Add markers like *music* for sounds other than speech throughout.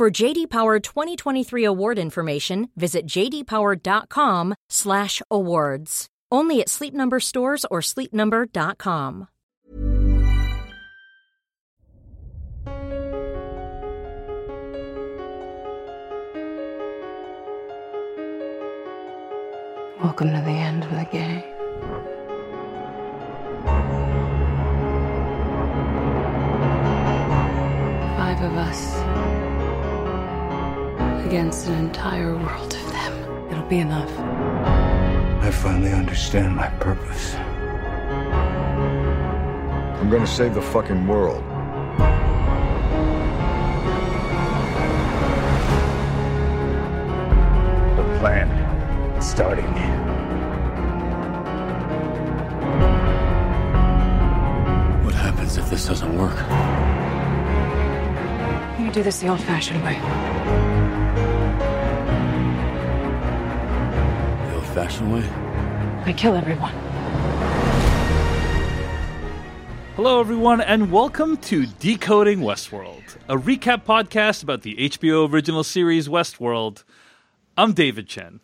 For JD Power 2023 award information, visit jdpower.com/awards. Only at Sleep Number stores or sleepnumber.com. Welcome to the end of the game. Five of us against an entire world of them. It'll be enough. I finally understand my purpose. I'm gonna save the fucking world. The plan is starting. What happens if this doesn't work? You do this the old fashioned way. The way? I kill everyone. Hello, everyone, and welcome to Decoding Westworld, a recap podcast about the HBO original series Westworld. I'm David Chen.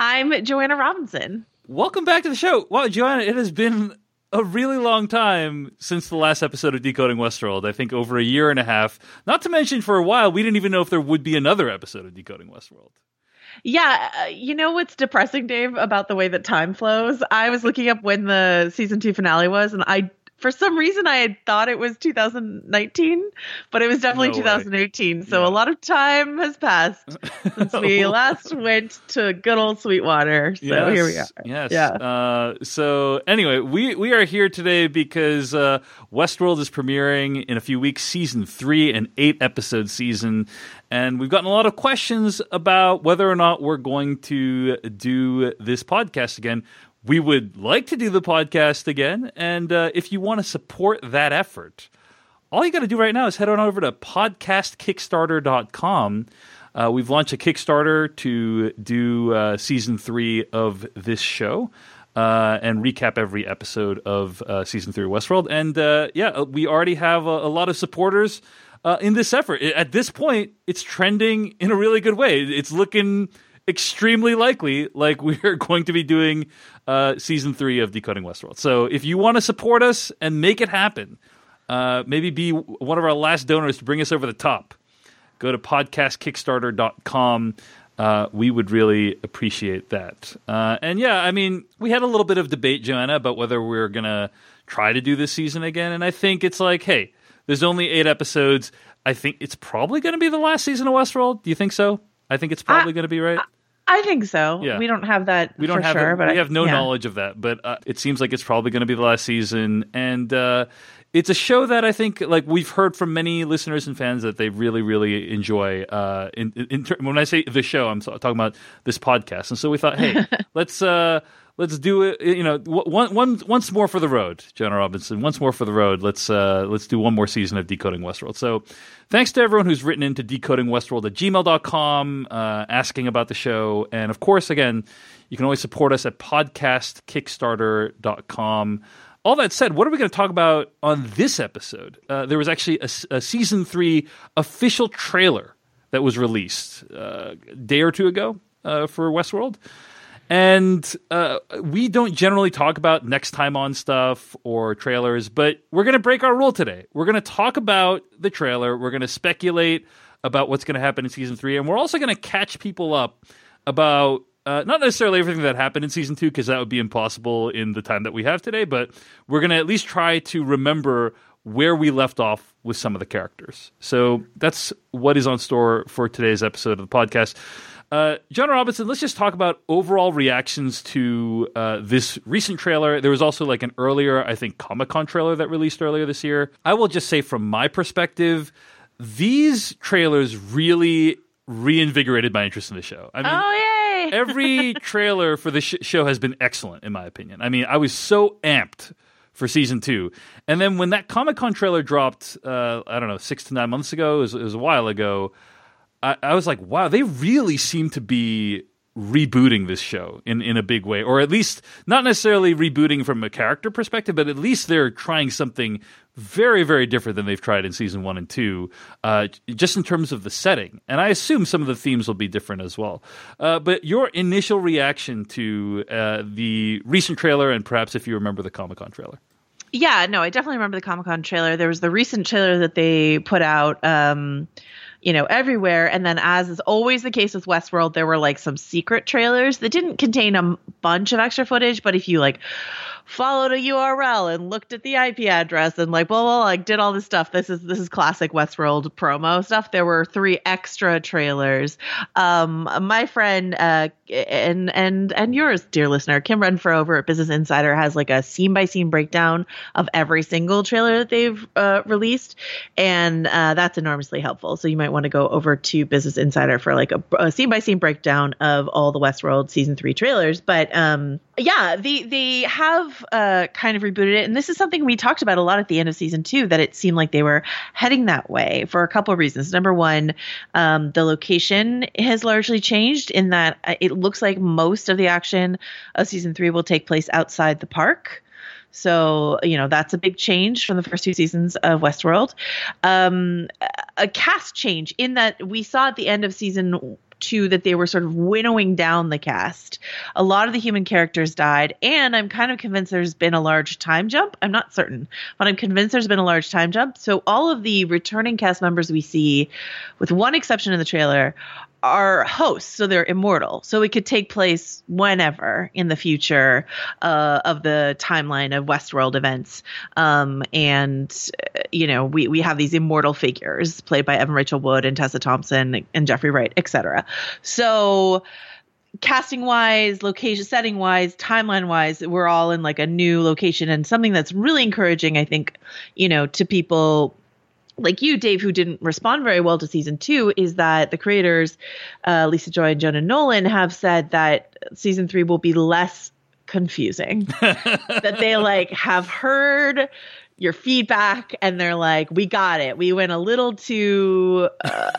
I'm Joanna Robinson. Welcome back to the show. Wow, Joanna, it has been a really long time since the last episode of Decoding Westworld. I think over a year and a half. Not to mention, for a while, we didn't even know if there would be another episode of Decoding Westworld. Yeah, uh, you know what's depressing, Dave, about the way that time flows? I was looking up when the season two finale was, and I, for some reason, I had thought it was 2019, but it was definitely No way. 2018. So Yeah. a lot of time has passed since we *laughs* last went to good old Sweetwater. So here we are. Yes. Yeah. Uh, so anyway, we we are here today because uh, Westworld is premiering in a few weeks, season three, an eight episode season, and we've gotten a lot of questions about whether or not we're going to do this podcast again. We would like to do the podcast again, and uh, if you want to support that effort, all you got to do right now is head on over to podcastkickstarter.com. Uh, we've launched a Kickstarter to do uh, season three of this show uh, and recap every episode of uh, season three of Westworld. And uh, yeah, we already have a, a lot of supporters uh, in this effort. At this point, it's trending in a really good way. It's looking extremely likely like we're *laughs* going to be doing uh, season three of Decoding Westworld. So if you want to support us and make it happen, uh, maybe be one of our last donors to bring us over the top. Go to podcastkickstarter.com. Uh, we would really appreciate that. Uh, and yeah, I mean, we had a little bit of debate, Joanna, about whether we are going to try to do this season again. And I think it's like, hey, there's only eight episodes. I think it's probably going to be the last season of Westworld. Do you think so? I think it's probably going to be right. I think so. Yeah. We don't have that we don't for have sure, it- but we I- have no yeah. knowledge of that but uh, it seems like it's probably going to be the last season and uh, it's a show that i think like we've heard from many listeners and fans that they really really enjoy uh, in, in when i say the show i'm talking about this podcast and so we thought hey *laughs* let's uh, let's do it you know one, one, once more for the road joanna robinson. Once more for the road. Let's uh, let's do one more season of decoding westworld. So thanks to everyone who's written into decodingwestworld at gmail.com uh, asking about the show. And of course again you can always support us at podcastkickstarter.com all that said, what are we going to talk about on this episode? Uh, there was actually a season three official trailer that was released uh, a day or two ago uh, for Westworld. And uh, we don't generally talk about next time on stuff or trailers, but we're going to break our rule today. We're going to talk about the trailer. We're going to speculate about what's going to happen in season three. And we're also going to catch people up about uh, not necessarily everything that happened in season two, because that would be impossible in the time that we have today, but we're going to at least try to remember where we left off with some of the characters. So that's what is on store for today's episode of the podcast. Uh, Joanna Robinson, let's just talk about overall reactions to uh, this recent trailer. There was also like an earlier, I think, Comic Con trailer that released earlier this year. I will just say, from my perspective, these trailers really reinvigorated my interest in the show. I mean, oh yay! *laughs* every trailer for the sh- show has been excellent, in my opinion. I mean, I was so amped for season two, and then when that Comic Con trailer dropped, uh, I don't know, six to nine months ago, it was, it was a while ago. I, I was like, wow, they really seem to be rebooting this show in, in a big way, or at least not necessarily rebooting from a character perspective, but at least they're trying something very, very different than they've tried in season one and two, uh, just in terms of the setting. And I assume some of the themes will be different as well. Uh, but your initial reaction to uh, the recent trailer, and perhaps if you remember the Comic Con trailer. Yeah, no, I definitely remember the Comic Con trailer. There was the recent trailer that they put out. Um, you know, everywhere. And then, as is always the case with Westworld, there were like some secret trailers that didn't contain a bunch of extra footage. But if you like followed a URL and looked at the IP address and like, well, well, like did all this stuff. This is this is classic Westworld promo stuff. There were three extra trailers. Um, my friend uh, and and and yours, dear listener, Kim Renfro over at Business Insider has like a scene by scene breakdown of every single trailer that they've uh, released, and uh, that's enormously helpful. So you might want to go over to Business Insider for like a scene by scene breakdown of all the Westworld season three trailers. But um, yeah, they they have uh, kind of rebooted it, and this is something we talked about a lot at the end of season two. That it seemed like they were heading that way for a couple of reasons. Number one, um, the location has largely changed in that uh, it looks like most of the action of season three will take place outside the park. So, you know, that's a big change from the first two seasons of Westworld. Um, a cast change in that we saw at the end of season two that they were sort of winnowing down the cast. A lot of the human characters died, and I'm kind of convinced there's been a large time jump. I'm not certain, but I'm convinced there's been a large time jump. So all of the returning cast members we see, with one exception in the trailer, are hosts, so they're immortal. So it could take place whenever in the future uh, of the timeline of Westworld events. Um, and you know, we we have these immortal figures played by Evan Rachel Wood and Tessa Thompson and Jeffrey Wright, etc. So casting wise, location setting wise, timeline wise, we're all in like a new location and something that's really encouraging, I think, you know, to people like you, Dave, who didn't respond very well to season two, is that the creators, uh, Lisa Joy and Jonah Nolan, have said that season three will be less confusing. *laughs* that they like have heard your feedback and they're like we got it. We went a little too uh,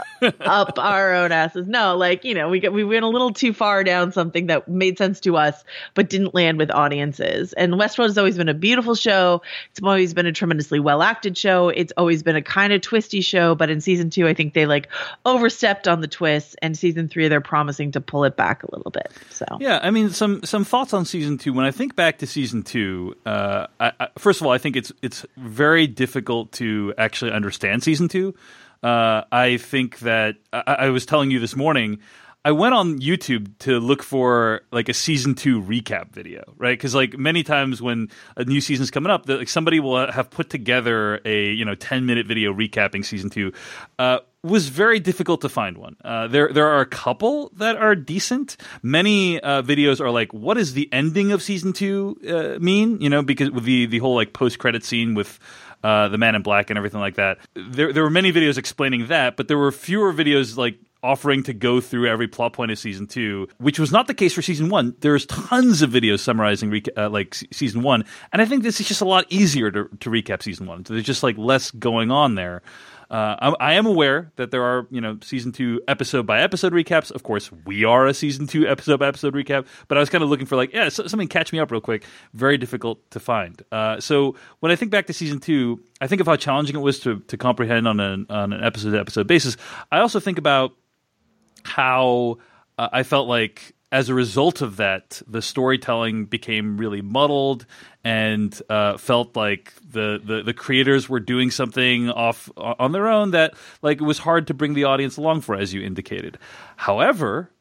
up *laughs* our own asses. No like you know we we went a little too far down something that made sense to us but didn't land with audiences. And westworld has always been a beautiful show. It's always been a tremendously well acted show. It's always been a kind of twisty show but in season two i think they like overstepped on the twist and season three they're promising to pull it back a little bit so. Yeah i mean some some thoughts on season two. When i think back to season two uh I, I, first of all i think it's it's very difficult to actually understand season two. Uh, I think that I, I, was telling you this morning. I went on YouTube to look for like a season two recap video, right? Because like many times when a new season's coming up, like somebody will have put together a you know ten minute video recapping season two. Uh, was very difficult to find one. Uh, there there are a couple that are decent. Many uh, videos are like, "What does the ending of season two uh, mean?" You know, because with the the whole like post credit scene with. Uh, the Man in Black and everything like that. There, there were many videos explaining that, but there were fewer videos like offering to go through every plot point of season two, which was not the case for season one. There's tons of videos summarizing uh, like season one, and I think this is just a lot easier to, to recap season one. So there's just like less going on there. Uh, I, I, am aware that there are, you know, season two episode by episode recaps. Of course, we are a season two episode by episode recap, but I was kind of looking for like, yeah, something catch me up real quick. Very difficult to find. Uh, so when I think back to season two, I think of how challenging it was to to comprehend on an on an episode to episode basis. I also think about how uh, I felt like as a result of that, the storytelling became really muddled and uh, felt like the, the, the creators were doing something off on their own that like it was hard to bring the audience along for, as you indicated. However,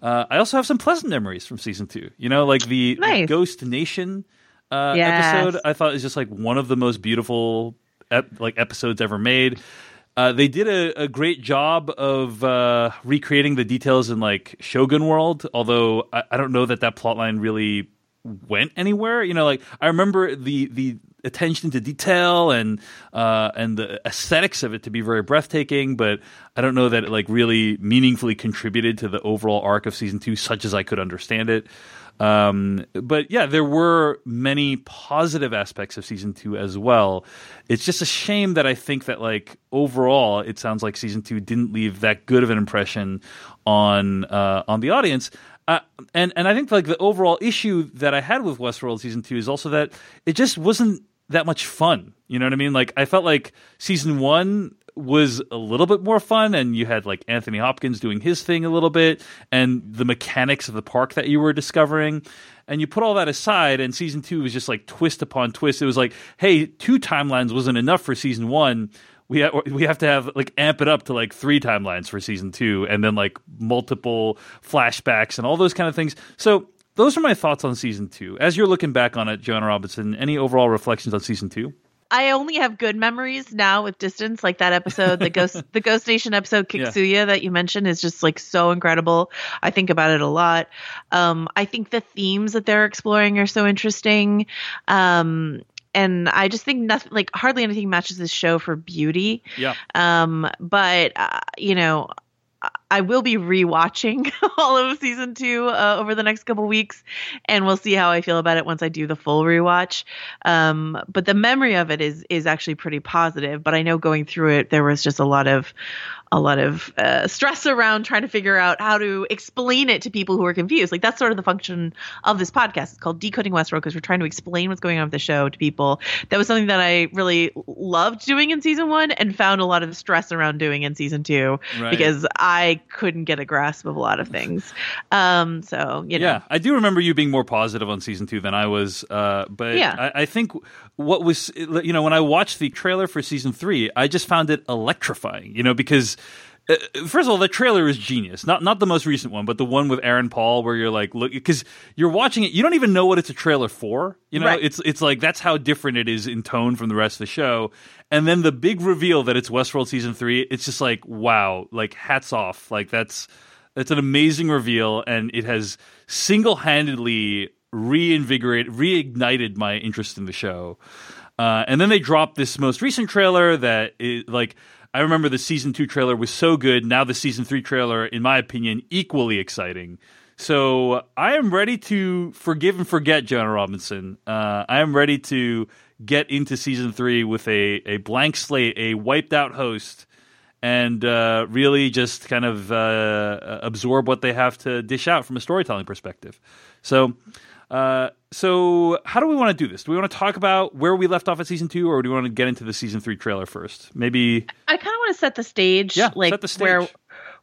uh, I also have some pleasant memories from season two. You know, like the, nice. the Ghost Nation uh, yes. episode. I thought is just like one of the most beautiful ep- like episodes ever made. Uh, they did a, a, great job of uh, recreating the details in like Shogun World, although I, I don't know that that plotline really went anywhere. You know, like I remember the the attention to detail and uh, and the aesthetics of it to be very breathtaking, but I don't know that it like really meaningfully contributed to the overall arc of season two, such as I could understand it. Um, but yeah, there were many positive aspects of season two as well. It's just a shame that I think that like overall, it sounds like season two didn't leave that good of an impression on uh, on the audience. Uh, and and I think like the overall issue that I had with Westworld season two is also that it just wasn't that much fun. You know what I mean? Like I felt like season one was a little bit more fun and you had like Anthony Hopkins doing his thing a little bit and the mechanics of the park that you were discovering. And you put all that aside and season 2 was just like twist upon twist. It was like hey two timelines wasn't enough for season 1 we ha- we have to have like amp it up to like three timelines for season 2 and then like multiple flashbacks and all those kind of things. So those are my thoughts on season 2 as you're looking back on it Joanna Robinson any overall reflections on season 2 I only have good memories now with distance. Like that episode, the ghost, *laughs* the Ghost Nation episode, Kiksuya yeah. that you mentioned is just like so incredible. I think about it a lot. Um, I think the themes that they're exploring are so interesting. Um, and I just think nothing, like hardly anything matches this show for beauty. Yeah. Um, but uh, you know, I will be rewatching *laughs* all of season two uh, over the next couple weeks, and we'll see how I feel about it once I do the full rewatch. Um, but the memory of it is is actually pretty positive. But I know going through it, there was just a lot of a lot of uh, stress around trying to figure out how to explain it to people who are confused. Like that's sort of the function of this podcast. It's called Decoding Westworld because we're trying to explain what's going on with the show to people. That was something that I really loved doing in season one and found a lot of stress around doing in season two right. because I couldn't get a grasp of a lot of things. Um, so you know. yeah, I do remember you being more positive on season two than I was. Uh, but yeah. I, I think what was you know when I watched the trailer for season three, I just found it electrifying. You know because uh, first of all, the trailer is genius. Not not the most recent one, but the one with Aaron Paul, where you're like, look, because you're watching it, you don't even know what it's a trailer for. You know, right. it's it's like that's how different it is in tone from the rest of the show. And then the big reveal that it's Westworld season three, it's just like, wow, like hats off, like that's that's an amazing reveal, and it has single handedly reinvigorated, reignited my interest in the show. Uh, and then they dropped this most recent trailer that like I remember the season two trailer was so good. Now the season three trailer, in my opinion, equally exciting. So I am ready to forgive and forget Joanna Robinson. Uh, I am ready to get into season three with a, a blank slate, a wiped out host, and uh, really just kind of uh, absorb what they have to dish out from a storytelling perspective. So uh, so, how do we want to do this? Do we want to talk about where we left off at season two, or do we want to get into the season three trailer first? Maybe I kind of want to set the stage, yeah, like set the stage. where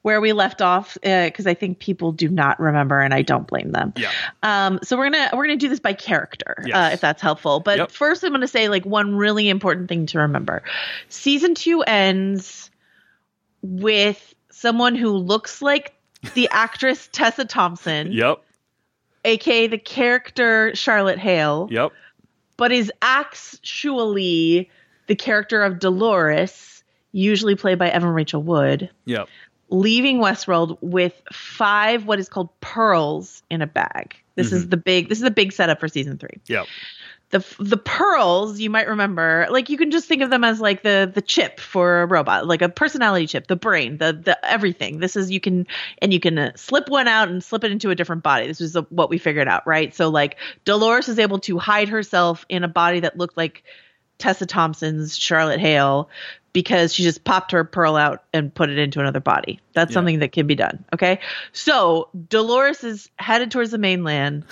where we left off, because uh, I think people do not remember, and I don't blame them. Yeah. Um. So we're gonna we're gonna do this by character, yes. uh, if that's helpful. But yep. first, I'm gonna say like one really important thing to remember: season two ends with someone who looks like the *laughs* actress Tessa Thompson. Yep aka the character Charlotte Hale. Yep. But is actually the character of Dolores, usually played by Evan Rachel Wood. Yep. Leaving Westworld with five what is called pearls in a bag. This mm-hmm. is the big this is the big setup for season 3. Yep the the pearls you might remember like you can just think of them as like the the chip for a robot like a personality chip the brain the the everything. This is you can and you can uh, slip one out and slip it into a different body. This is what we figured out right? So like dolores is able to hide herself in a body that looked like tessa thompson's charlotte hale because she just popped her pearl out and put it into another body. That's yeah. something that can be done okay? So dolores is headed towards the mainland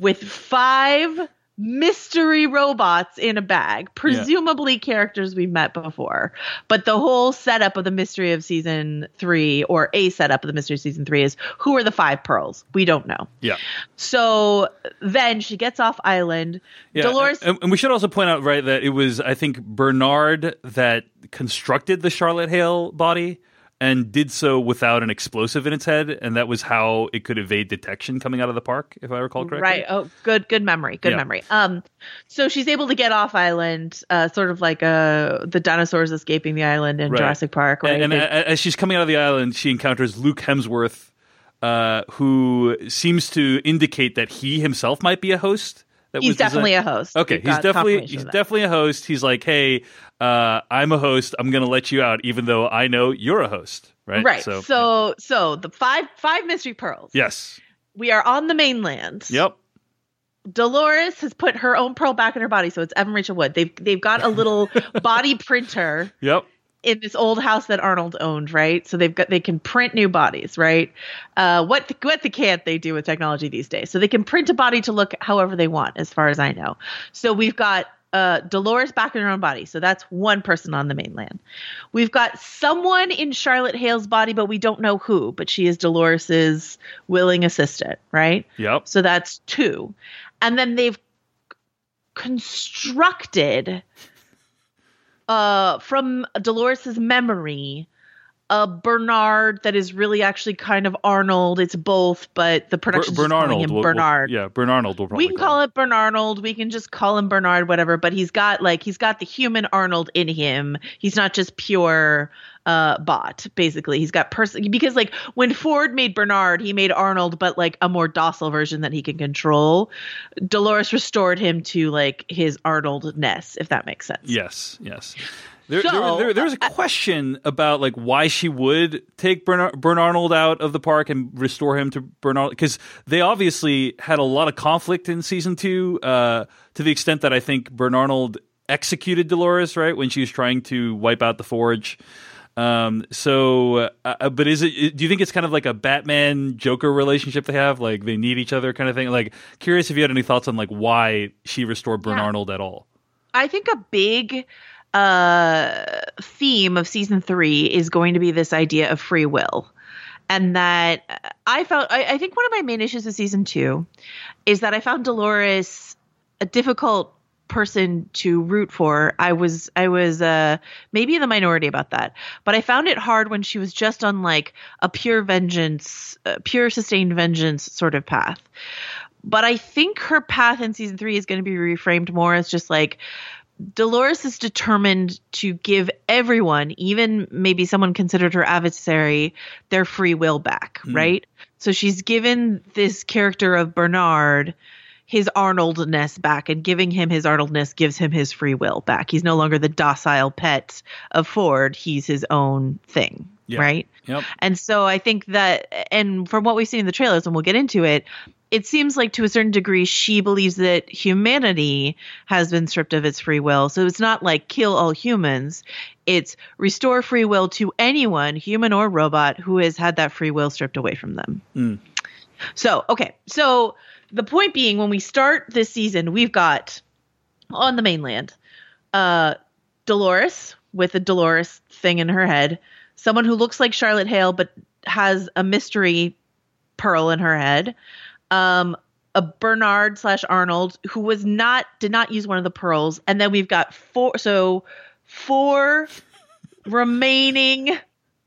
with five mystery robots in a bag, presumably yeah. characters we've met before. But the whole setup of the mystery of season three, or a setup of the mystery of season three, is who are the five pearls? We don't know. Yeah. So then she gets off island. Yeah, Dolores. And, and we should also point out, right, that it was, I think, Bernard that constructed the Charlotte Hale body and did so without an explosive in its head, and that was how it could evade detection coming out of the park, if I recall correctly. Right. Oh, good, good memory. Good yeah. memory. Um, so she's able to get off island, uh, sort of like uh, the dinosaurs escaping the island in right. Jurassic Park. Right. And, and as she's coming out of the island, she encounters Luke Hemsworth, uh, who seems to indicate that he himself might be a host That He's was- is that- definitely a host. Okay, We've he's definitely he's definitely a host. He's like, hey, uh, I'm a host. I'm going to let you out, even though I know you're a host, right? right. So, so, the five five mystery pearls. yes, We are on the mainland. yep, Dolores has put her own pearl back in her body, so it's Evan Rachel Wood. They've they've got a little *laughs* body printer yep. In this old house that Arnold owned, right? So they've got they can print new bodies, right? Uh, what the, what the can't they do with technology these days? So they can print a body to look however they want, as far as I know. So we've got uh, Dolores back in her own body, so that's one person on the mainland. We've got someone in Charlotte Hale's body, but we don't know who. But she is Dolores's willing assistant, right? Yep. So that's two. And then they've constructed uh from Dolores's memory a Bernard that is really actually kind of Arnold. It's both, but the just calling him We'll- we'll- Bernard. yeah, Bernarnold will we can call it Bernard. We can just call him Bernard, whatever. But he's got like he's got the human Arnold in him. He's not just pure uh bot. Basically, he's got person because like when Ford made Bernard, he made Arnold, but like a more docile version that he can control. Dolores restored him to like his Arnoldness, if that makes sense. Yes, yes. There, So, there, there, there was a question about like why she would take Bern, Bern Arnold out of the park and restore him to Bern Arnold because they obviously had a lot of conflict in season two uh, to the extent that I think Bern Arnold executed Dolores right when she was trying to wipe out the Forge. Um, so, uh, but is it? Do you think it's kind of like a Batman Joker relationship they have? Like they need each other, kind of thing. Like, curious if you had any thoughts on like why she restored Bern Yeah. Arnold at all. I think a big uh, theme of season three is going to be this idea of free will. And that I found, I, I think one of my main issues with season two is that I found Dolores a difficult person to root for. I was, I was, uh, maybe in the minority about that, but I found it hard when she was just on like a pure vengeance, uh, pure sustained vengeance sort of path. But I think her path in season three is going to be reframed more as just like, Dolores is determined to give everyone, even maybe someone considered her adversary, their free will back, hmm. right? So she's given this character of Bernard his Arnoldness back, and giving him his Arnoldness gives him his free will back. He's no longer the docile pet of Ford, he's his own thing, Yeah. right? Yep. And so I think that, and from what we've seen in the trailers, and we'll get into it, it seems like to a certain degree she believes that humanity has been stripped of its free will. So it's not like kill all humans, it's restore free will to anyone, human or robot, who has had that free will stripped away from them. So, okay. So the point being, when we start this season, we've got on the mainland uh, Dolores with a Dolores thing in her head, someone who looks like Charlotte Hale but has a mystery pearl in her head, um, a Bernard slash Arnold who was not did not use one of the pearls, and then we've got four so four *laughs* remaining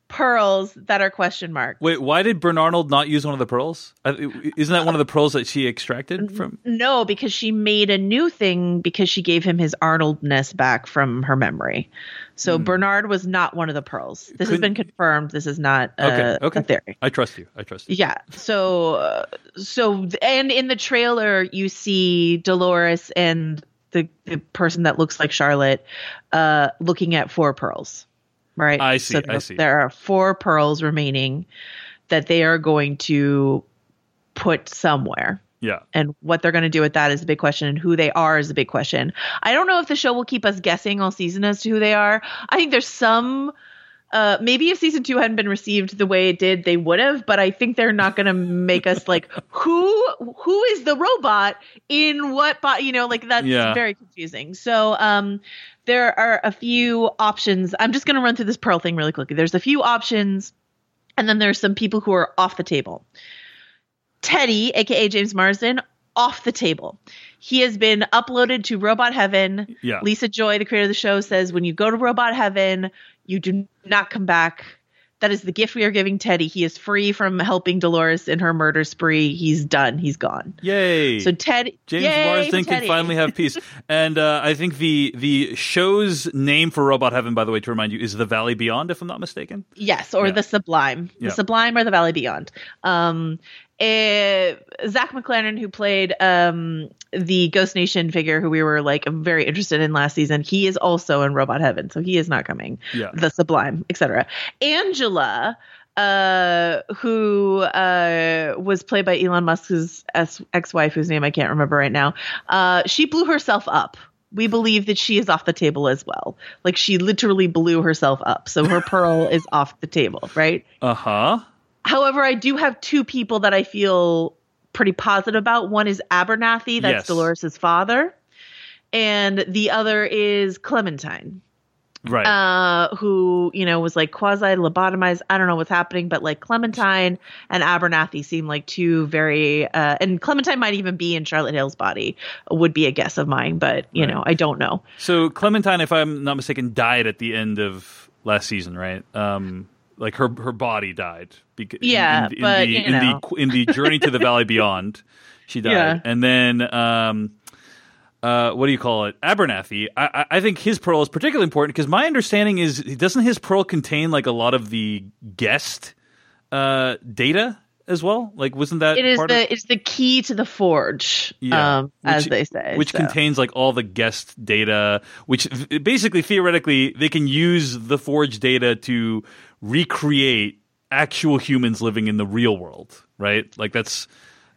pearls that are question mark. Wait, why did Bern Arnold not use one of the pearls? Uh, Isn't that one of the pearls that she extracted from? No, because she made a new thing because she gave him his Arnoldness back from her memory. So Bernard was not one of the pearls. This has Couldn't- been confirmed. This is not uh, Okay, okay. a theory. I trust you. I trust you. Yeah. So, uh, so, and in the trailer, you see Dolores and the the person that looks like Charlotte, uh, looking at four pearls. Right. I see, So I there, see. there are four pearls remaining that they are going to put somewhere. Yeah. And what they're going to do with that is a big question, and who they are is a big question. I don't know if the show will keep us guessing all season as to who they are. I think there's some. Uh, maybe if season two hadn't been received the way it did, they would have. But I think they're not going to make us like *laughs* who who is the robot in what bot. You know, like that's Yeah. very confusing. So um, there are a few options. I'm just going to run through this pearl thing really quickly. There's a few options, and then there's some people who are off the table. Teddy, aka James Marsden, off the table. He has been uploaded to Robot Heaven. Yeah. Lisa Joy, the creator of the show, says when you go to Robot Heaven, you do not come back. That is the gift we are giving Teddy. He is free from helping Dolores in her murder spree. He's done. He's gone. Yay. So Ted, James Marsden can finally have peace. *laughs* and uh, I think the the show's name for Robot Heaven, by the way, to remind you, is The Valley Beyond, if I'm not mistaken. Yes, or Yeah. the Sublime, Yeah. the Sublime or the Valley Beyond. Um, uh, Zahn McClarnon, who played um, the Ghost Nation figure, who we were like very interested in last season, he is also in Robot Heaven, so he is not coming. Yeah. The Sublime, etc. Angela, uh, who uh, was played by Elon Musk's ex wife, whose name I can't remember right now, uh, she blew herself up. We believe that she is off the table as well. Like she literally blew herself up. So her pearl *laughs* is off the table, right? Uh huh. However, I do have two people that I feel pretty positive about. One is Abernathy, that's Yes. Dolores' father, and the other is Clementine Right. uh, who you know was like quasi lobotomized. I don't know what's happening, but like Clementine and Abernathy seem like two very, uh, and Clementine might even be in Charlotte Hale's body. Would be a guess of mine, but you Right. know I don't know. So Clementine, if I'm not mistaken, died at the end of last season, right? Um, like her her body died. Beca- Yeah, in, in but, the, you in know. the in the journey to the valley *laughs* beyond, she died, Yeah. and then um, uh, what do you call it? Abernathy. I, I, I think his pearl is particularly important because my understanding is doesn't his pearl contain like a lot of the guest uh, data as well? Like, wasn't that It is the of- it's the key to the forge, Yeah, um, as which- they say, which so. contains like all the guest data, which basically theoretically they can use the Forge data to recreate actual humans living in the real world, right? Like that's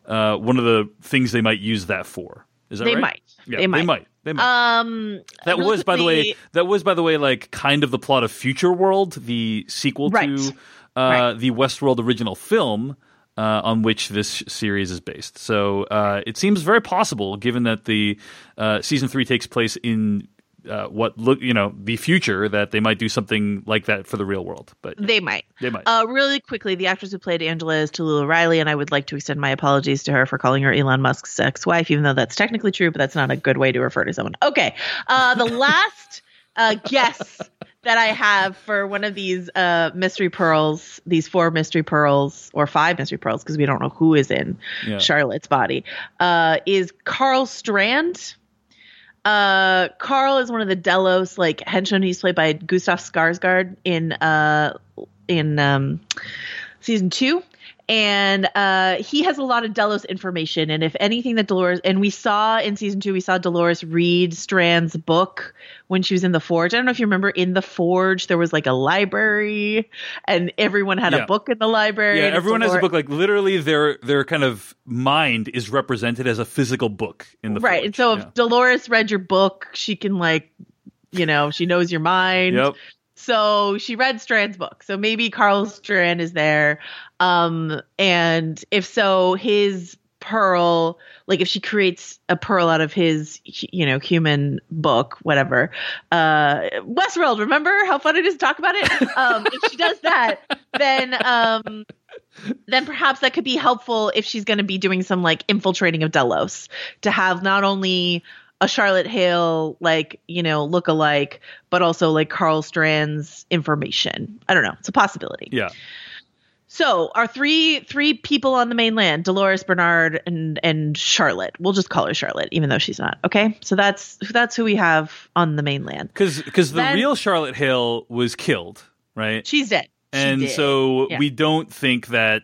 uh, one of the things they might use that for. Is that They right? might. Yeah, They might. They might. They might. Um, that was, by the way, that was, by the way, like kind of the plot of Futureworld, the sequel Right. to uh, Right. the Westworld original film. Uh, on which this series is based, so uh, it seems very possible, given that the uh, season three takes place in uh, what look, you know, the future, that they might do something like that for the real world. But They might. They might. Uh, really quickly, the actress who played Angela is Tallulah Riley, and I would like to extend my apologies to her for calling her Elon Musk's ex-wife, even though that's technically true, but that's not a good way to refer to someone. Okay, uh, the *laughs* last uh, guess that I have for one of these uh, mystery pearls, these four mystery pearls or five mystery pearls, because we don't know who is in Yeah. Charlotte's body, uh, is Carl Strand. Uh, Carl is one of the Delos like henchmen. He's played by Gustav Skarsgård in uh in um season two. And uh, he has a lot of Delos information. And if anything that Dolores, and we saw in season two, we saw Dolores read Strand's book when she was in the Forge. I don't know if you remember in the Forge, there was like a library and everyone had Yeah. a book in the library. yeah, everyone has a book. Like literally, their their kind of mind is represented as a physical book in the right. Forge. And so Yeah. if Dolores read your book, she can like, you know, she knows your mind. Yep. So she read Strand's book. So maybe Carl Strand is there. Um, and if so, his pearl, like if she creates a pearl out of his, you know, human book, whatever. Uh, Westworld, remember how fun it is to talk about it? Um, if she does that, then, um, then perhaps that could be helpful if she's going to be doing some like infiltrating of Delos to have not only a Charlotte Hale like you know look alike, but also like Carl Strand's information. I don't know. It's a possibility. Yeah. So our three three people on the mainland: Dolores, Bernard, and and Charlotte. We'll just call her Charlotte, even though she's not. Okay. So that's that's who we have on the mainland. Because because the real Charlotte Hale was killed, right? She's dead. She and did. so Yeah. we don't think that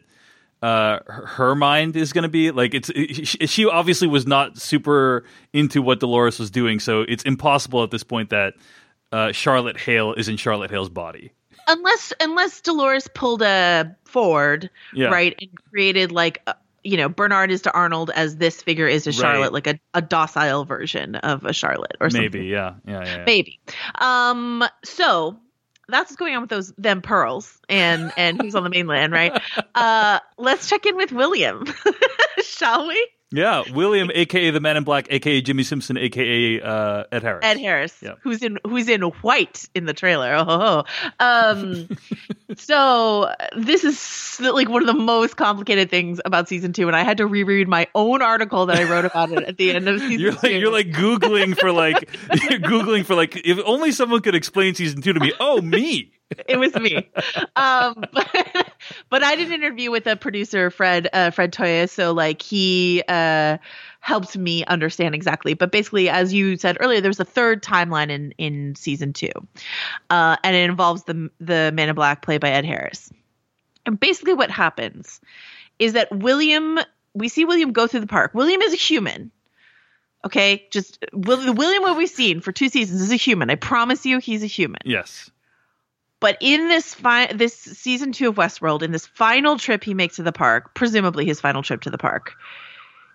uh her mind is going to be like it's she, she obviously was not super into what Dolores was doing so it's impossible at this point that uh Charlotte Hale is in Charlotte Hale's body unless unless Dolores pulled a Ford, Yeah. right, and created like a, you know Bernard is to Arnold as this figure is to Charlotte, Right. like a, a docile version of a Charlotte or something. maybe yeah yeah yeah, yeah. maybe. Um, so that's what's going on with those them pearls and and who's on the mainland, right? Uh, let's check in with William, *laughs* shall we? Yeah William aka the Man in Black aka Jimmy Simpson aka uh Ed Harris Ed Harris, Yeah. who's in who's in white in the trailer. Oh, ho. um, *laughs* so this is like one of the most complicated things about season two, and I had to reread my own article that I wrote about it at the end of *laughs* season You're two. like you're like googling for like *laughs* you're googling for like if only someone could explain season two to me. Oh, me. it was me. Um, but, but I did an interview with a producer, Fred uh, Fred Toye, so like he uh, helped me understand exactly. But basically, as you said earlier, there's a third timeline in in season two, uh, and it involves the the Man in Black played by Ed Harris. And basically, what happens is that William. We see William go through the park. William is a human. Okay, just William what we've seen for two seasons is a human. I promise you, he's a human. Yes. But in this fi- this season two of Westworld, in this final trip he makes to the park, presumably his final trip to the park,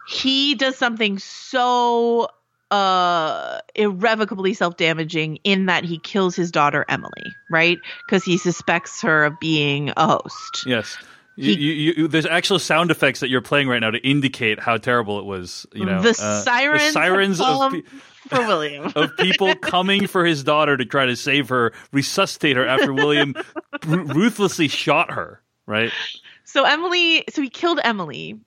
he does something so uh irrevocably self-damaging in that he kills his daughter Emily, right? Because he suspects her of being a host. Yes. You, you, you, there's actual sound effects that you're playing right now to indicate how terrible it was. You know, the uh, sirens, the sirens of, pe- for William. *laughs* of people *laughs* coming for his daughter to try to save her, resuscitate her after William br- ruthlessly shot her. Right? so Emily, so he killed Emily,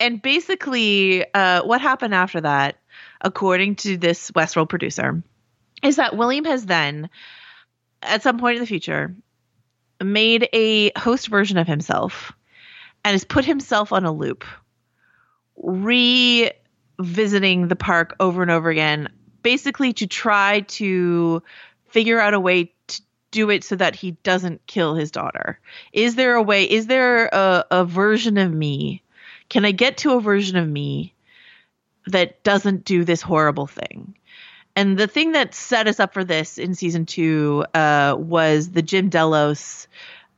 and basically, uh, what happened after that, according to this Westworld producer, is that William has then, at some point in the future, made a host version of himself and has put himself on a loop, revisiting the park over and over again, basically to try to figure out a way to do it so that he doesn't kill his daughter. Is there a way? Is there a, a version of me? Can I get to a version of me that doesn't do this horrible thing? And the thing that set us up for this in season two uh, was the Jim Delos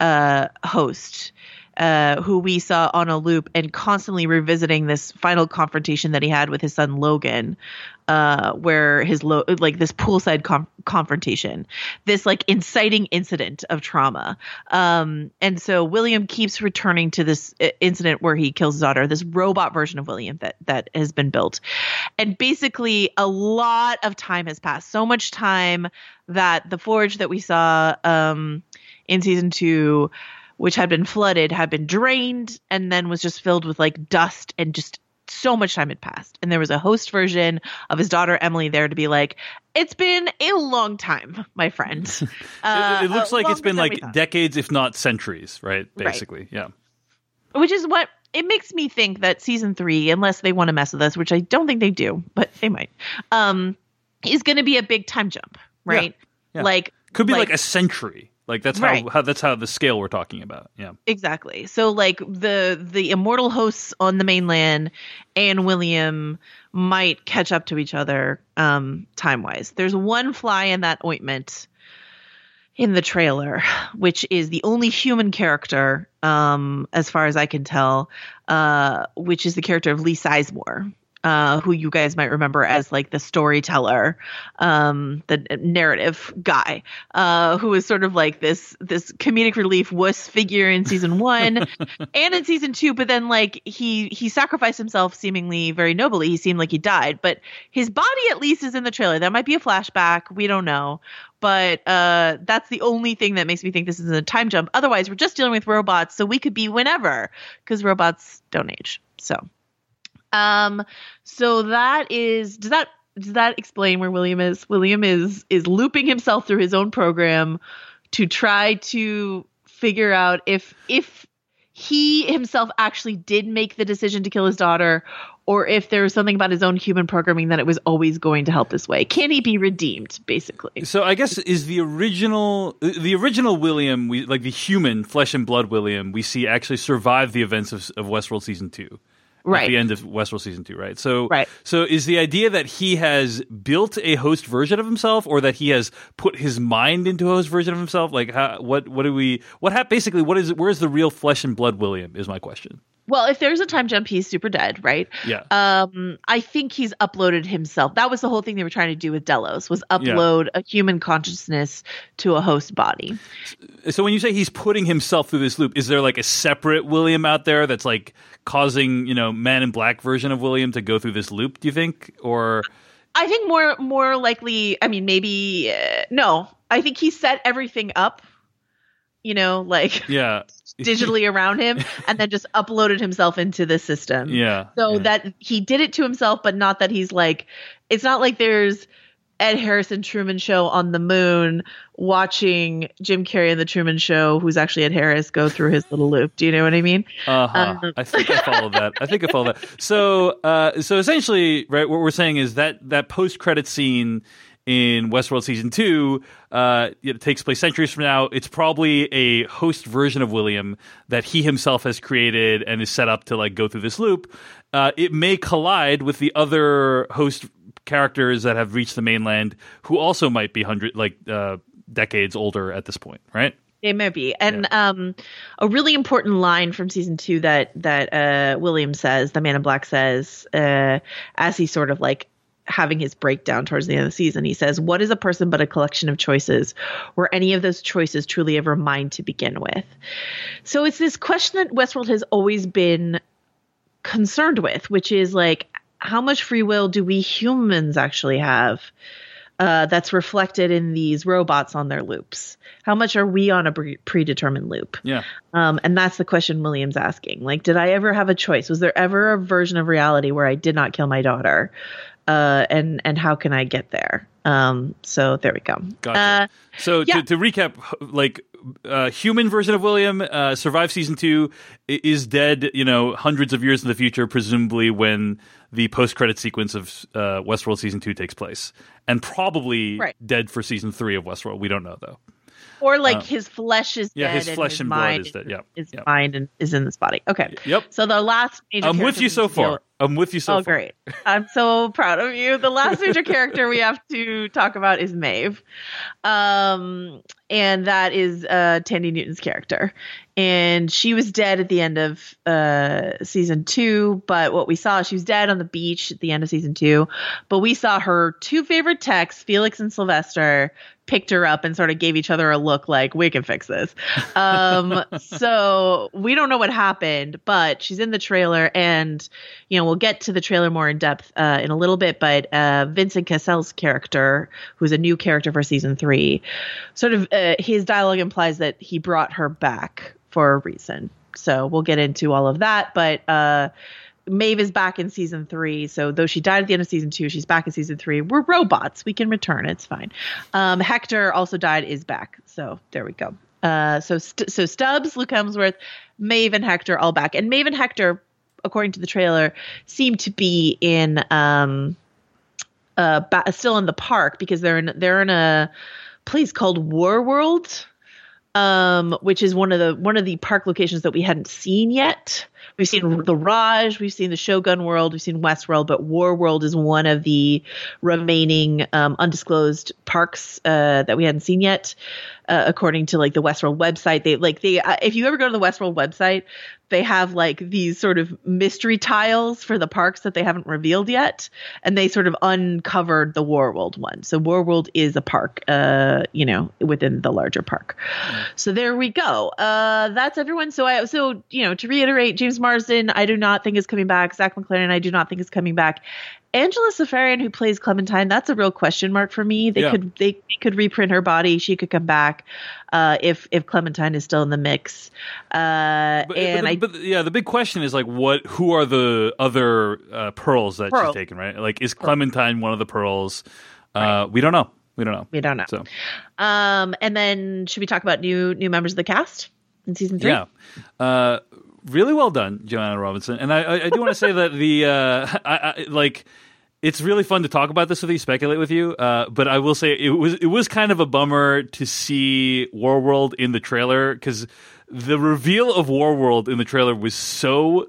uh, host, uh, who we saw on a loop and constantly revisiting this final confrontation that he had with his son Logan, uh, where his lo- like this poolside com- confrontation, this like inciting incident of trauma. Um, and so William keeps returning to this uh, incident where he kills his daughter, this robot version of William that that has been built, and basically a lot of time has passed, so much time that the forge that we saw um, in season two which had been flooded, had been drained, and then was just filled with like dust and just so much time had passed. And there was a host version of his daughter Emily there to be like, "It's been a long time, my friend." Uh, *laughs* it, it looks uh, like it's been like decades, if not centuries. Right? Right. Basically, yeah. which is what it makes me think that season three, unless they want to mess with us, which I don't think they do, but they might, um, is going to be a big time jump, right? yeah. Like Could be like, a century. Like that's how, Right. how that's how the scale we're talking about. Yeah. Exactly. So like the the immortal hosts on the mainland and William might catch up to each other um time wise. There's one fly in that ointment in the trailer, which is the only human character, um, as far as I can tell, uh, which is the character of Lee Sizemore. Uh, who you guys might remember as like the storyteller, um, the narrative guy, uh, who was sort of like this this comedic relief wuss figure in season *laughs* one and in season two. But then like he he sacrificed himself seemingly very nobly. He seemed like he died, but his body at least is in the trailer. That might be a flashback. We don't know but uh, that's the only thing that makes me think this is a time jump. Otherwise, we're just dealing with robots, so we could be whenever because robots don't age. So, um, so that is does that does that explain where William is? William is is looping himself through his own program to try to figure out if if he himself actually did make the decision to kill his daughter or if there was something about his own human programming that it was always going to help this way. Can he be redeemed basically? So I guess is the original the original William we like the human flesh and blood William we see actually survive the events of, of Westworld season two. At right the end of Westworld season two, right? So, Right. so is the idea that he has built a host version of himself, or that he has put his mind into a host version of himself? Like, how, what, what do we, what hap- basically, what is, where's the real flesh and blood William? Is my question. Well if there's a time jump he's super dead right Yeah. um i think he's uploaded himself that was the whole thing they were trying to do with delos was upload a human consciousness to a host body So when you say he's putting himself through this loop, is there like a separate William out there that's like causing, you know, Man in Black version of William to go through this loop? Do you think, or I think more more likely. I mean, maybe uh, no. I think he set everything up, you know, like *laughs* yeah, digitally *laughs* around him, and then just uploaded himself into the system. yeah, So yeah. that he did it to himself, but not that he's like. It's not like there's Ed Harris in Truman Show on the moon watching Jim Carrey in the Truman Show, who's actually Ed Harris, go through his little loop. Do you know what I mean? Uh-huh. Um, I think I follow that. I think I follow that. So, uh, so essentially, right, what we're saying is that that post credit scene in Westworld season two, uh, it takes place centuries from now. It's probably a host version of William that he himself has created and is set up to like go through this loop. Uh, it may collide with the other host characters that have reached the mainland, who also might be hundred like uh, decades older at this point, right? It may be. And yeah. um, a really important line from season two that that uh, William says, the man in black says, uh, as he sort of like having his breakdown towards the end of the season, he says, What is a person but a collection of choices? Were any of those choices truly ever mine to begin with? So it's this question that Westworld has always been concerned with, which is like, how much free will do we humans actually have? uh, that's reflected in these robots on their loops. How much are we on a pre- predetermined loop? Yeah. Um, and that's the question William's asking. Like, did I ever have a choice? Was there ever a version of reality where I did not kill my daughter? Uh, and and how can I get there? Um, so there we go. Gotcha. Uh, so yeah. to, to recap, like uh, human version of William uh, survived season two, is dead. You know, hundreds of years in the future, presumably when the post credit sequence of uh, Westworld season two takes place, and probably right. dead for season three of Westworld. We don't know though. Or like uh, his flesh is yeah, his flesh his and blood is dead. Yeah, his yep. mind and is in this body. Okay. Yep. So the last I'm with you so far. I'm with you so oh, far. great. I'm so proud of you. The last major *laughs* character we have to talk about is Maeve. Um, and that is uh, Thandie Newton's character. And she was dead at the end of uh, season two, but what we saw, she was dead on the beach at the end of season two. But we saw her two favorite techs, Felix and Sylvester, picked her up and sort of gave each other a look like we can fix this. Um, *laughs* so we don't know what happened, but she's in the trailer, and you know we'll get to the trailer more in depth uh, in a little bit. But uh, Vincent Cassel's character, who's a new character for season three, sort of uh, his dialogue implies that he brought her back for a reason. So we'll get into all of that, but uh, Maeve is back in season three. So though she died at the end of season two, she's back in season three. We're robots. We can return. It's fine. Um, Hector also died, is back. So there we go. Uh, so st- so Stubbs, Luke Hemsworth, Maeve, and Hector all back. And Maeve and Hector, according to the trailer, seem to be in um, uh, ba- still in the park because they're in they're in a place called War World um, which is one of the one of the park locations that we hadn't seen yet. We've seen the Raj, we've seen the Shogun World, we've seen Westworld, but War World is one of the remaining um, undisclosed parks uh, that we hadn't seen yet uh, according to like the Westworld website. They like they uh, if you ever go to the Westworld website, they have like these sort of mystery tiles for the parks that they haven't revealed yet, and they sort of uncovered the Warworld one. So Warworld is a park, uh, you know, within the larger park. Mm. So there we go. Uh, that's everyone. So I so you know to reiterate, James Marsden, I do not think is coming back. Zahn McClarnon, I do not think is coming back. Angela Sarafyan, who plays Clementine, that's a real question mark for me. They yeah. could they, they, could reprint her body. She could come back uh, if if Clementine is still in the mix. Uh, but, and but, I, but yeah, the big question is like, what? Who are the other uh, pearls that Pearl. she's taken? Right? Like, is Clementine one of the pearls? Uh, right. We don't know. We don't know. We don't know. So, um, and then should we talk about new new members of the cast in season three? Yeah. Really well done, Joanna Robinson. And I, I, I do want to say that the uh, *laughs* I, I, like it's really fun to talk about this with you, speculate with you. Uh, but I will say it was it was kind of a bummer to see Warworld in the trailer because the reveal of Warworld in the trailer was so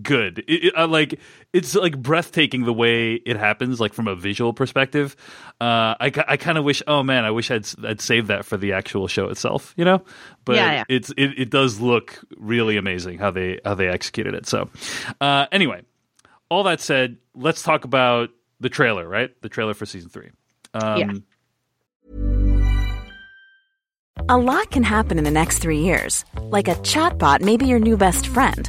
good. It, it, uh, like it's like breathtaking the way it happens, like from a visual perspective. Uh, I, I kind of wish, oh man, I wish I'd I'd saved that for the actual show itself, you know. But yeah, yeah. it's it, it does look really amazing how they how they executed it. So, uh, anyway, all that said, let's talk about the trailer, right? The trailer for season three. Um, yeah. A lot can happen in the next three years. Like a chatbot may be your new best friend.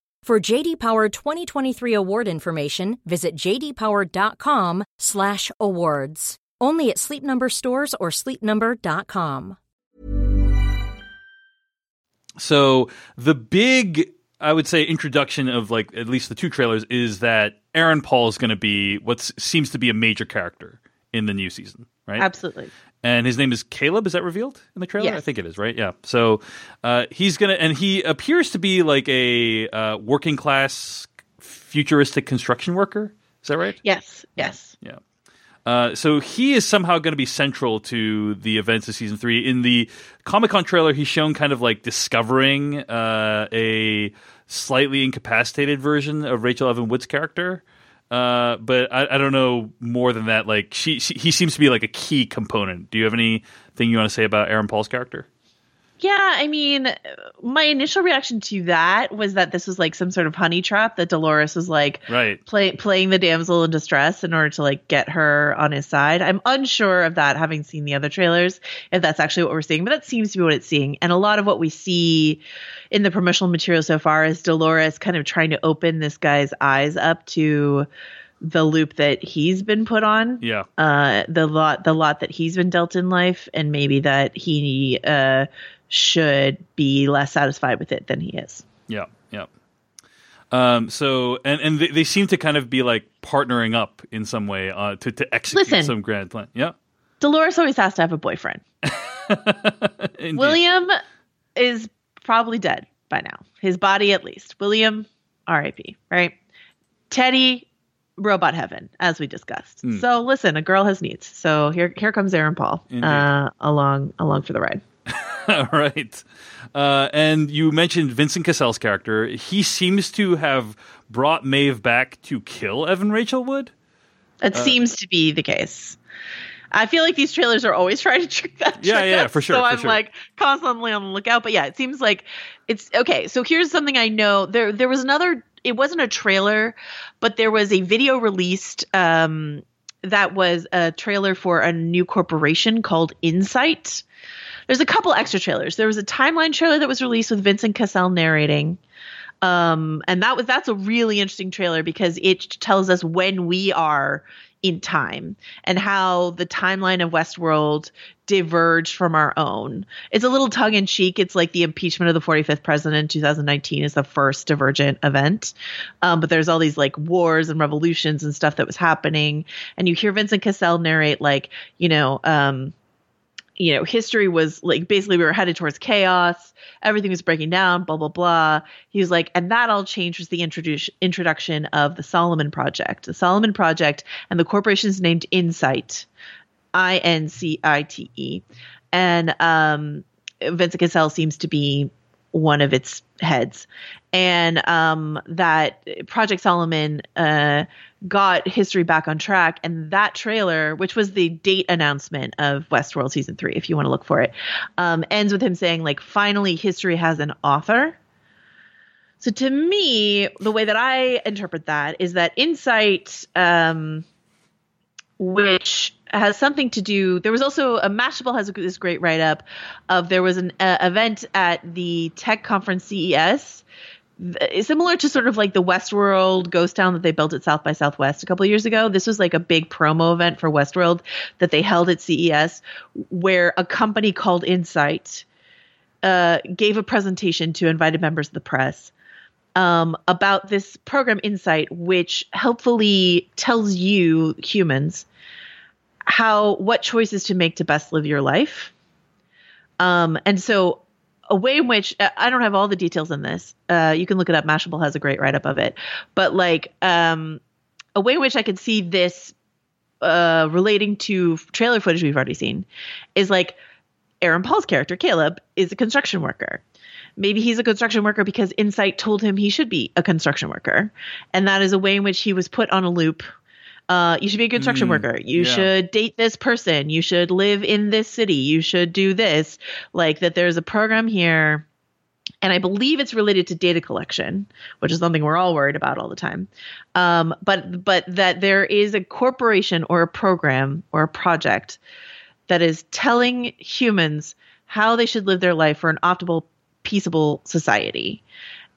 For JD Power 2023 award information, visit jdpower.com/awards. Only at Sleep Number stores or sleepnumber.com. So the big, I would say, introduction of like at least the two trailers is that Aaron Paul is going to be what seems to be a major character in the new season, right? Absolutely. And his name is Caleb. Is that revealed in the trailer? Yes. I think it is, right? Yeah. So uh, he's gonna, and he appears to be like a uh, working class, futuristic construction worker. Is that right? Yes. Yes. Yeah. Uh, so he is somehow going to be central to the events of season three. In the Comic Con trailer, he's shown kind of like discovering uh, a slightly incapacitated version of Rachel Evan Wood's character. Uh, but I, I don't know more than that. Like she, she, he seems to be like a key component. Do you have anything you want to say about Aaron Paul's character? Yeah, I mean, my initial reaction to that was that this was like some sort of honey trap that Dolores was like Right. play, playing the damsel in distress in order to like get her on his side. I'm unsure of that, having seen the other trailers, if that's actually what we're seeing, but that seems to be what it's seeing. And a lot of what we see in the promotional material so far is Dolores kind of trying to open this guy's eyes up to the loop that he's been put on Yeah. uh, the lot the lot that he's been dealt in life, and maybe that he uh, should be less satisfied with it than he is. Yeah, yeah. Um, so and and they, they seem to kind of be like partnering up in some way uh, to to execute Listen. some grand plan. Yeah, Dolores always has to have a boyfriend. *laughs* William is probably dead by now. His body, at least. William, R.I.P. Right? Teddy, robot heaven, as we discussed. Hmm. So listen, a girl has needs. So here, here comes Aaron Paul uh, along along for the ride. All *laughs* right. Uh, and you mentioned Vincent Cassel's character. He seems to have brought Maeve back to kill Evan Rachel Wood. It Uh, seems to be the case. I feel like these trailers are always *laughs* trying to trick that. Yeah, trick yeah, us, for sure, So for I'm sure. like constantly on the lookout. But yeah, it seems like it's okay. So here's something I know. There, there was another. It wasn't a trailer, but there was a video released. Um, that was a trailer for a new corporation called Incite. There's a couple extra trailers. There was a timeline trailer that was released with Vincent Cassel narrating. Um, and that was that's a really interesting trailer because it tells us when we are in time and how the timeline of Westworld diverged from our own. It's a little tongue in cheek. It's like the impeachment of the 45th president in 2019 is the first divergent event. Um, but there's all these like wars and revolutions and stuff that was happening. And you hear Vincent Cassel narrate like, you know, um, you know, history was like basically we were headed towards chaos. Everything was breaking down, blah, blah, blah. He was like, and that all changed was the introduction introduction of the Solomon Project. The Solomon Project and the corporation is named Incite, I N C I T E. And um, Vincent Cassel seems to be one of its heads. And um, that Project Solomon uh, got history back on track. And that trailer, which was the date announcement of Westworld season three, if you want to look for it, um, ends with him saying, like, finally, history has an author. So to me, the way that I interpret that is that incite, um, which has something to do. There was also a Mashable has this great write up of there was an uh, event at the tech conference CES th- similar to sort of like the Westworld ghost town that they built at South by Southwest a couple years ago. This was like a big promo event for Westworld that they held at CES where a company called Incite uh, gave a presentation to invited members of the press um, about this program Incite, which helpfully tells you humans how what choices to make to best live your life. Um, and so a way in which I don't have all the details in this. Uh, you can look it up. Mashable has a great write up of it. But like um, a way in which I could see this uh, relating to trailer footage we've already seen is like Aaron Paul's character Caleb is a construction worker. Maybe he's a construction worker because Incite told him he should be a construction worker, and that is a way in which he was put on a loop Uh, you should be a construction Mm, worker. You yeah. should date this person. You should live in this city. You should do this. Like that there's a program here and I believe it's related to data collection, which is something we're all worried about all the time. Um, but but that there is a corporation or a program or a project that is telling humans how they should live their life for an optimal, peaceable society.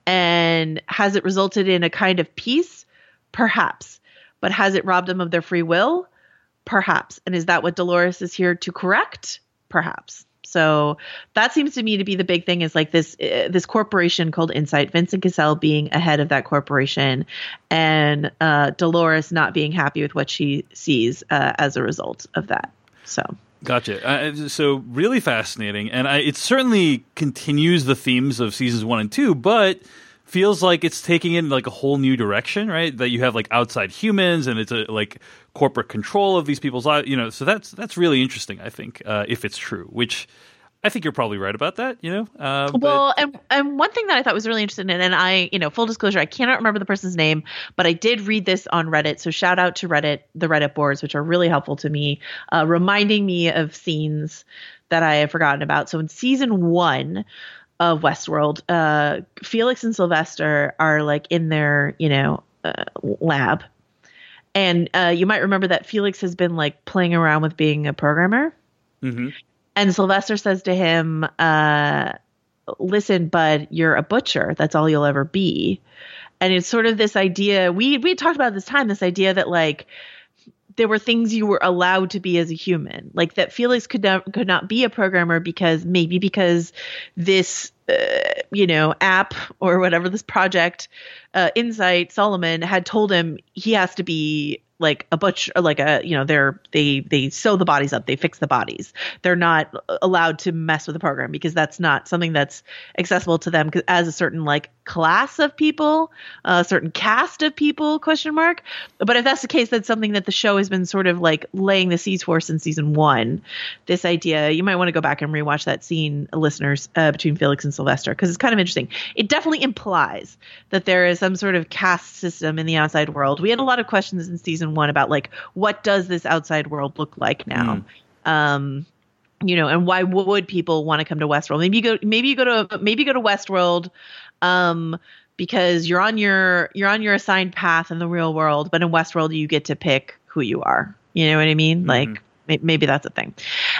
And has it resulted in a kind of peace? Perhaps. But has it robbed them of their free will? Perhaps. And is that what Dolores is here to correct? Perhaps. So that seems to me to be the big thing is like this uh, this corporation called Incite, Vincent Cassel being ahead of that corporation, and uh, Dolores not being happy with what she sees uh, as a result of that. So Gotcha. Uh, so really fascinating, and I, it certainly continues the themes of seasons one and two, but feels like it's taking in like a whole new direction, right? That you have like outside humans, and it's a like corporate control of these people's lives. You know, so that's that's really interesting. I think uh, if it's true, which I think you're probably right about that. You know, uh, but- Well, and and one thing that I thought was really interesting, and, and I, you know, full disclosure, I cannot remember the person's name, but I did read this on Reddit. So shout out to Reddit, the Reddit boards, which are really helpful to me, uh, reminding me of scenes that I have forgotten about. So in season one of Westworld, uh, Felix and Sylvester are like in their, you know, uh, lab. And uh, you might remember that Felix has been like playing around with being a programmer. Mhm. And Sylvester says to him, uh, listen, bud, you're a butcher. That's all you'll ever be. And it's sort of this idea we we talked about this time, this idea that like there were things you were allowed to be as a human, like that Felix could not could not be a programmer because maybe because this uh, you know app or whatever this project uh, Incite Solomon had told him he has to be like a butcher like a you know they're they they sew the bodies up they fix the bodies. They're not allowed to mess with the program because that's not something that's accessible to them as a certain like class of people a certain cast of people question mark. But if that's the case that's something that the show has been sort of like laying the seeds for since season one. This idea you might want to go back and rewatch that scene listeners uh, between felix and sylvester because it's kind of interesting. It definitely implies that there is some sort of caste system in the outside world. We had a lot of questions in season one about like what does this outside world look like now? Um you know and why would people want to come to westworld? Maybe you go maybe you go to maybe you go to westworld um because you're on your you're on your assigned path in the real world but in westworld you get to pick who you are. You know what i mean? Like may- maybe that's a thing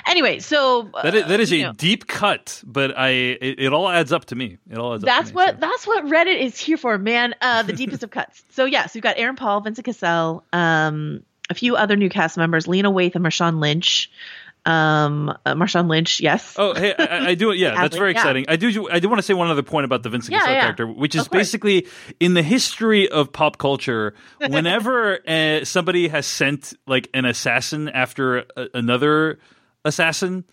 anyway so that is, that is uh, a know, deep cut, but I it, it all adds up to me. It all adds up. that's to me, what so. that's what Reddit is here for, man. Uh, the *laughs* deepest of cuts. So yes, we've got Aaron Paul, Vincent Cassel, um, a few other new cast members, Lena Waithe and Marshawn Lynch. Um, uh, Marshawn Lynch, yes. Oh, hey, I, I do. Yeah, *laughs* that's very yeah. exciting. I do. I do want to say one other point about the Vincent Yeah, Cassel yeah. character, which is basically in the history of pop culture. *laughs* Whenever uh, somebody has sent like an assassin after a, another assassin,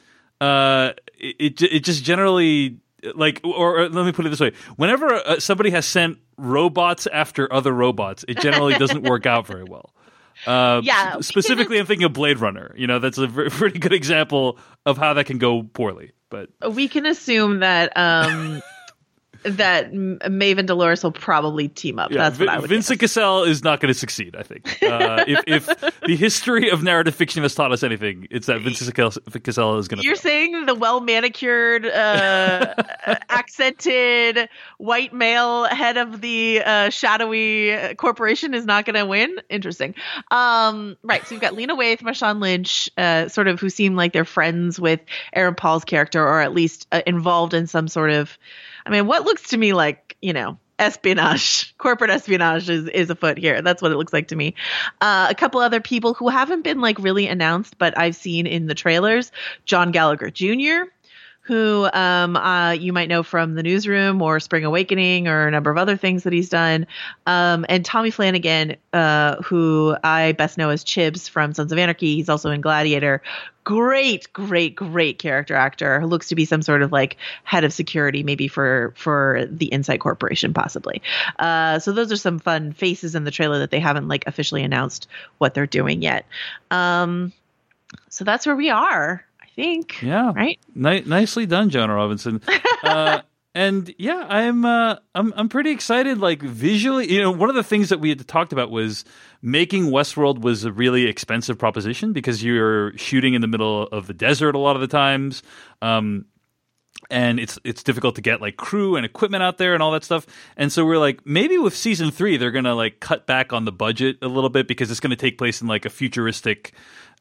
uh, it it it just generally like, or, or let me put it this way: whenever uh, somebody has sent robots after other robots, it generally doesn't work out very well. Uh, Yeah, specifically, I'm thinking of Blade Runner. You know, that's a very, *laughs* pretty good example of how that can go poorly. But we can assume that um that M- Maeve and Dolores will probably team up. That's Vi- what I would. Vincent Cassel is not going to succeed. I think uh, if, if *laughs* the history of narrative fiction has taught us anything, it's that Vincent Cassel, is going to. You're saying the well manicured, *laughs* uh, accented white male head of the uh, shadowy corporation is not going to win? Interesting. Um, right. So you've got Lena Waithe, Marshawn Lynch, uh, sort of who seem like they're friends with Aaron Paul's character, or at least uh, involved in some sort of, I mean, what looks to me like, you know, espionage, corporate espionage is, is afoot here. That's what it looks like to me. Uh, a couple other people who haven't been like really announced, but I've seen in the trailers. John Gallagher Jr., who um, uh, you might know from the newsroom or Spring Awakening or a number of other things that he's done. Um, and Tommy Flanagan, uh, who I best know as Chibs from Sons of Anarchy. He's also in Gladiator. Great, great, great character actor who looks to be some sort of like head of security, maybe for for the Incite Corporation, possibly. Uh, so those are some fun faces in the trailer that they haven't like officially announced what they're doing yet. Um, so that's where we are, think. yeah, Right. Ni- nicely done, Joanna Robinson. *laughs* Uh, and yeah, I'm uh, I'm I'm pretty excited. Like visually, you know, one of the things that we had talked about was making Westworld was a really expensive proposition because you're shooting in the middle of the desert a lot of the times. Um, and it's it's difficult to get like crew and equipment out there and all that stuff. And so we're like, maybe with season three, they're gonna like cut back on the budget a little bit because it's gonna take place in like a futuristic,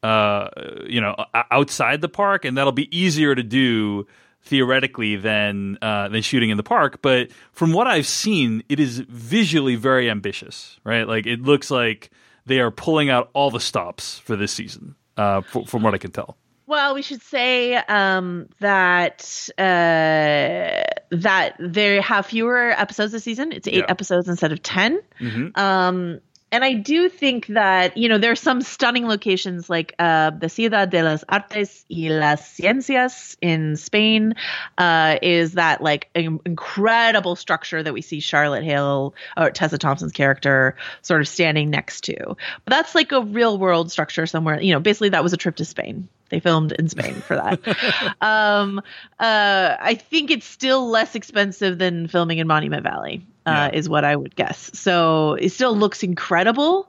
uh, you know, outside the park, and that'll be easier to do theoretically than uh, than shooting in the park. But from what I've seen, it is visually very ambitious, right? Like it looks like they are pulling out all the stops for this season, uh, f- from what I can tell. Well, we should say um, that uh, that they have fewer episodes this season. It's eight Yeah. episodes instead of 10 Mhm. Um, and I do think that you know there's some stunning locations like uh, the Ciudad de las Artes y las Ciencias in Spain uh, is that like in- incredible structure that we see Charlotte Hale or Tessa Thompson's character sort of standing next to. But that's like a real world structure somewhere. You know, basically that was a trip to Spain. They filmed in Spain for that. *laughs* um, uh, I think it's still less expensive than filming in Monument Valley, uh, Yeah. is what I would guess. So it still looks incredible.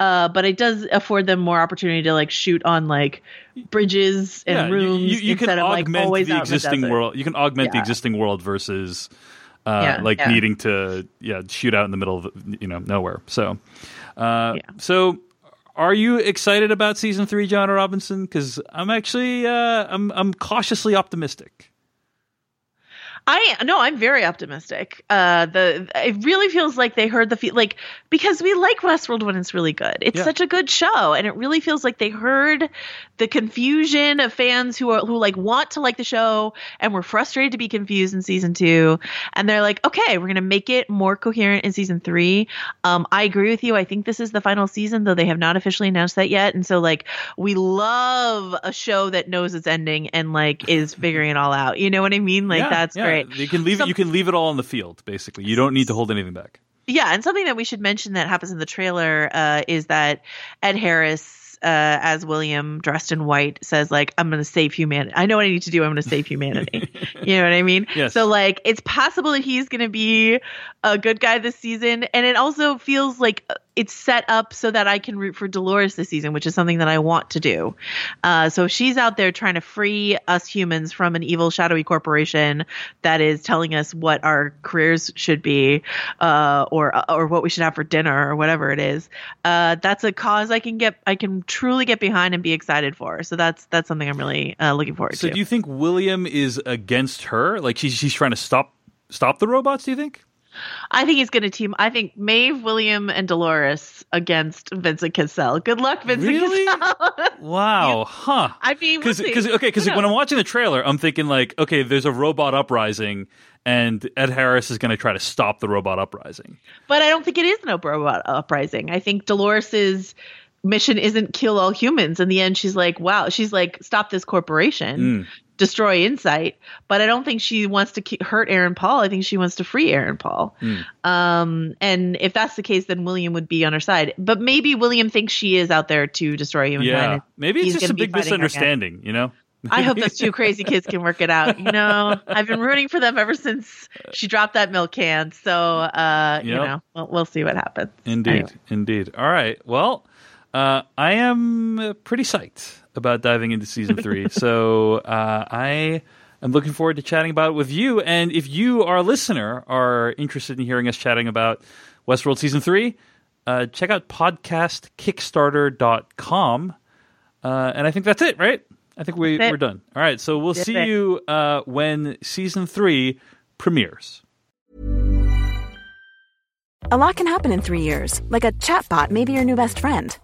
Uh, but it does afford them more opportunity to like shoot on like bridges and Yeah, you- rooms you, you can instead of like augment always the in the existing world. You can augment the existing world versus uh, Yeah, like yeah. needing to yeah shoot out in the middle of you know nowhere. So, uh, Yeah. so are you excited about season three, Joanna Robinson? Because I'm actually uh, I'm I'm cautiously optimistic. I no, I'm very optimistic. Uh, the it really feels like they heard the fe- like because we like Westworld when it's really good. It's Yeah. such a good show, and it really feels like they heard the confusion of fans who are who like want to like the show and were frustrated to be confused in season two, and they're like, okay, we're gonna make it more coherent in season three. Um, I agree with you. I think this is the final season, though they have not officially announced that yet, and so like we love a show that knows its ending and like is figuring it all out. You know what I mean? Like Yeah, that's yeah. Great. You can leave it. You can leave it all on the field. Basically, you don't need to hold anything back. Yeah, and something that we should mention that happens in the trailer uh, is that Ed Harris. Uh, as William dressed in white says, like, I'm going to save humanity. I know what I need to do. I'm going to save humanity. *laughs* you know what I mean? Yes. So, like, it's possible that he's going to be a good guy this season. And it also feels like uh, it's set up so that I can root for Dolores this season, which is something that I want to do. Uh, so she's out there trying to free us humans from an evil, shadowy corporation that is telling us what our careers should be, uh, or or what we should have for dinner, or whatever it is. Uh, that's a cause I can get, I can truly get behind and be excited for. So that's that's something I'm really uh, looking forward So, to. So do you think William is against her? Like she's she's trying to stop stop the robots? Do you think? I think he's going to team. I think Maeve, William, and Dolores against Vincent Cassel. Good luck, Vincent Really? Cassel. *laughs* Wow, huh? I mean, we'll because okay because when I'm watching the trailer, I'm thinking like, okay, there's a robot uprising, and Ed Harris is going to try to stop the robot uprising. But I don't think it is an robot uprising. I think Dolores's mission isn't kill all humans. In the end, she's like, wow, she's like, stop this corporation, Mm. Destroy Incite. But I don't think she wants to hurt Aaron Paul. I think she wants to free Aaron Paul. Mm. Um, and if that's the case, then William would be on her side. But maybe William thinks she is out there to destroy humankind. Yeah, maybe it's just a big fighting her again. misunderstanding. You know? I hope those two *laughs* crazy kids can work it out. You know, I've been rooting for them ever since she dropped that milk can. So, uh, you know, we'll, we'll see what happens. Indeed, Anyway. indeed. All right. Well, uh, I am pretty psyched about diving into season three. so uh, I am looking forward to chatting about it with you. And if you, our listener, are interested in hearing us chatting about Westworld season three, uh, check out podcastkickstarter.com. Uh, and I think that's it, right? I think we, we're done. All right. So we'll That's see it. you uh, when season three premieres. A lot can happen in three years, like a chatbot may be your new best friend.